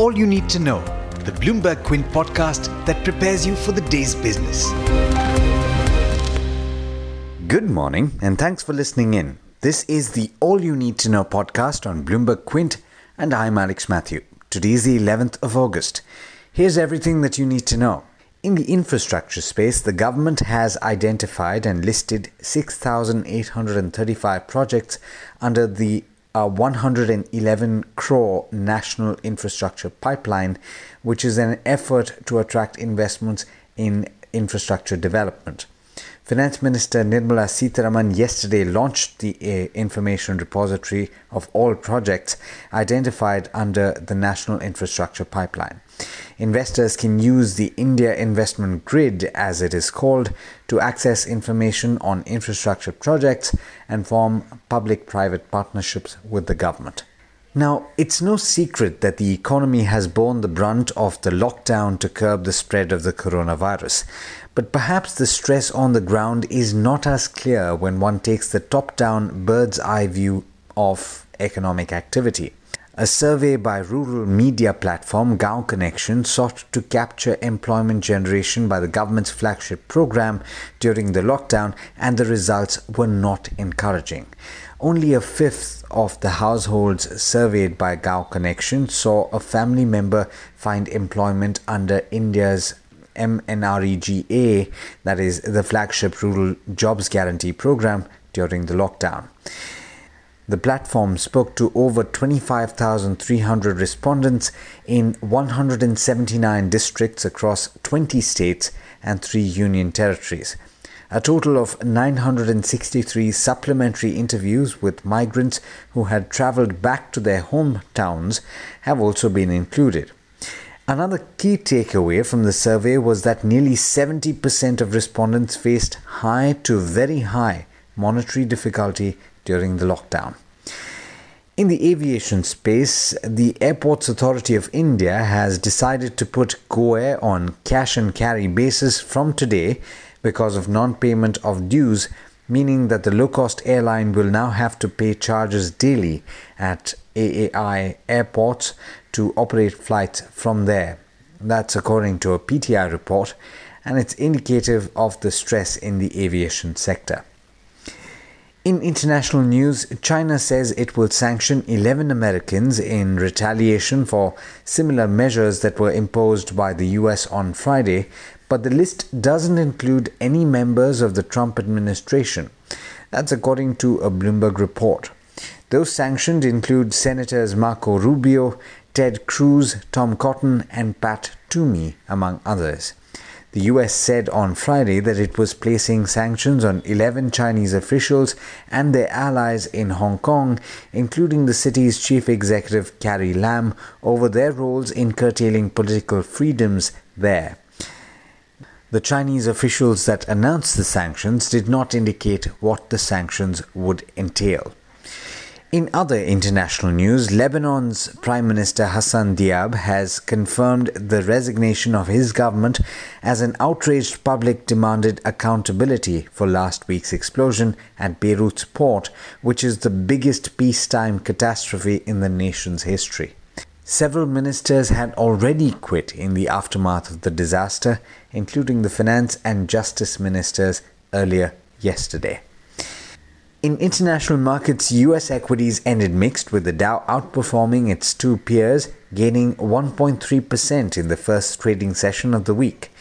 all you need to know, the Bloomberg Quint podcast that prepares you for the day's business. Good morning, and thanks for listening in. This is the All You Need to Know podcast on Bloomberg Quint, and I'm Alex Matthew. Today is the 11th of August. Here's everything that you need to know. In the infrastructure space, the government has identified and listed 6,835 projects under the uh, 111 crore national infrastructure pipeline, which is an effort to attract investments in infrastructure development. Finance Minister Nirmala Sitharaman yesterday launched the uh, information repository of all projects identified under the National Infrastructure Pipeline. Investors can use the India Investment Grid, as it is called, to access information on infrastructure projects and form public private partnerships with the government. Now, it's no secret that the economy has borne the brunt of the lockdown to curb the spread of the coronavirus. But perhaps the stress on the ground is not as clear when one takes the top down bird's eye view of economic activity. A survey by rural media platform Gaon Connection sought to capture employment generation by the government's flagship program during the lockdown, and the results were not encouraging. Only a fifth of the households surveyed by Gaon Connection saw a family member find employment under India's MNREGA, that is the flagship rural jobs guarantee program, during the lockdown. The platform spoke to over 25,300 respondents in 179 districts across 20 states and 3 union territories. A total of 963 supplementary interviews with migrants who had traveled back to their hometowns have also been included. Another key takeaway from the survey was that nearly 70% of respondents faced high to very high monetary difficulty during the lockdown. In the aviation space, the Airports Authority of India has decided to put GoAir on cash and carry basis from today because of non payment of dues, meaning that the low cost airline will now have to pay charges daily at AAI airports to operate flights from there. That's according to a PTI report, and it's indicative of the stress in the aviation sector. In international news, China says it will sanction 11 Americans in retaliation for similar measures that were imposed by the US on Friday, but the list doesn't include any members of the Trump administration. That's according to a Bloomberg report. Those sanctioned include Senators Marco Rubio, Ted Cruz, Tom Cotton, and Pat Toomey, among others. The US said on Friday that it was placing sanctions on 11 Chinese officials and their allies in Hong Kong, including the city's chief executive Carrie Lam, over their roles in curtailing political freedoms there. The Chinese officials that announced the sanctions did not indicate what the sanctions would entail. In other international news, Lebanon's Prime Minister Hassan Diab has confirmed the resignation of his government as an outraged public demanded accountability for last week's explosion at Beirut's port, which is the biggest peacetime catastrophe in the nation's history. Several ministers had already quit in the aftermath of the disaster, including the finance and justice ministers earlier yesterday. In international markets, US equities ended mixed with the Dow outperforming its two peers, gaining 1.3% in the first trading session of the week.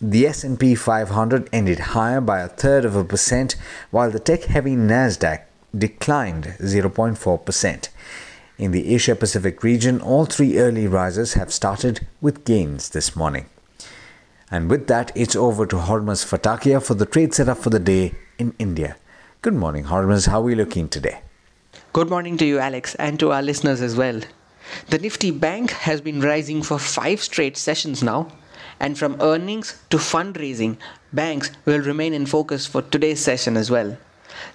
The S&P 500 ended higher by a third of a percent, while the tech-heavy Nasdaq declined 0.4%. In the Asia Pacific region, all three early risers have started with gains this morning. And with that, it's over to Hormaz Fatakia for the trade setup for the day in India. Good morning, Hormaz. How are we looking today? Good morning to you, Alex, and to our listeners as well. The Nifty Bank has been rising for five straight sessions now, and from earnings to fundraising, banks will remain in focus for today's session as well.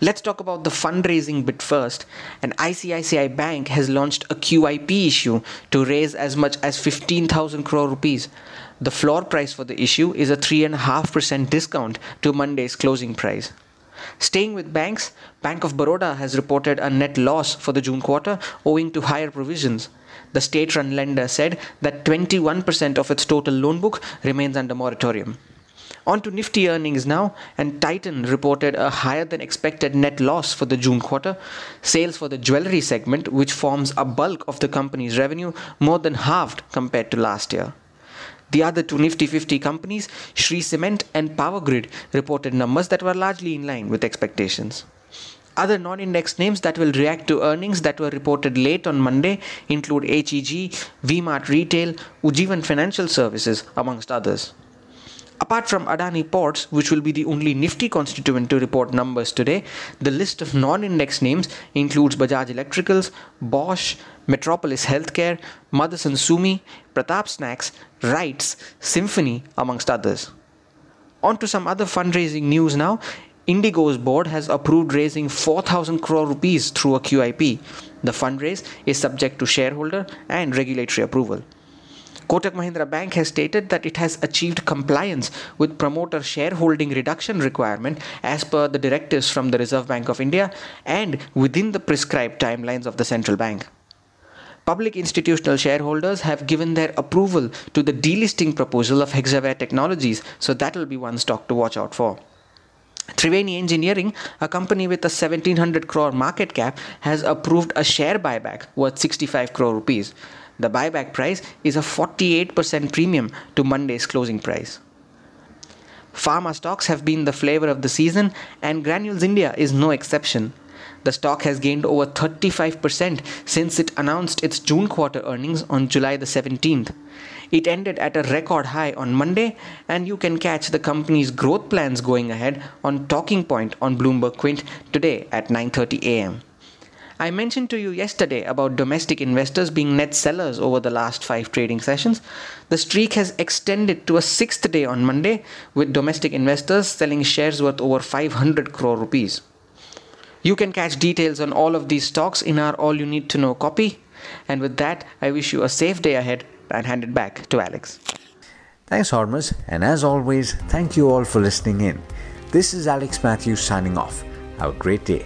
Let's talk about the fundraising bit first. An ICICI Bank has launched a QIP issue to raise as much as 15,000 crore rupees. The floor price for the issue is a 3.5% discount to Monday's closing price. Staying with banks, Bank of Baroda has reported a net loss for the June quarter owing to higher provisions. The state run lender said that 21% of its total loan book remains under moratorium. On to Nifty earnings now, and Titan reported a higher than expected net loss for the June quarter. Sales for the jewelry segment, which forms a bulk of the company's revenue, more than halved compared to last year. The other two Nifty 50 companies, Shree Cement and Power Grid, reported numbers that were largely in line with expectations. Other non index names that will react to earnings that were reported late on Monday include HEG, VMart Retail, Ujjivan Financial Services, amongst others. Apart from Adani Ports, which will be the only Nifty constituent to report numbers today, the list of non index names includes Bajaj Electricals, Bosch, Metropolis Healthcare, Motherson Sumi, Pratap Snacks, RITES, Symphony, amongst others. On to some other fundraising news now. Indigo's board has approved raising 4,000 crore rupees through a QIP. The fundraise is subject to shareholder and regulatory approval. Kotak Mahindra Bank has stated that it has achieved compliance with promoter shareholding reduction requirement as per the directives from the Reserve Bank of India and within the prescribed timelines of the central bank. Public institutional shareholders have given their approval to the delisting proposal of Hexaware Technologies, so that will be one stock to watch out for. Triveni Engineering, a company with a 1700 crore market cap, has approved a share buyback worth 65 crore rupees. The buyback price is a 48% premium to Monday's closing price. Pharma stocks have been the flavor of the season, and Granules India is no exception. The stock has gained over 35% since it announced its June quarter earnings on July the 17th. It ended at a record high on Monday, and you can catch the company's growth plans going ahead on Talking Point on Bloomberg Quint today at 9:30 a.m. I mentioned to you yesterday about domestic investors being net sellers over the last five trading sessions. The streak has extended to a sixth day on Monday, with domestic investors selling shares worth over 500 crore rupees. You can catch details on all of these stocks in our All You Need to Know copy. And with that, I wish you a safe day ahead and hand it back to Alex. Thanks, Hormaz, and as always, thank you all for listening in. This is Alex Matthews signing off. Have a great day.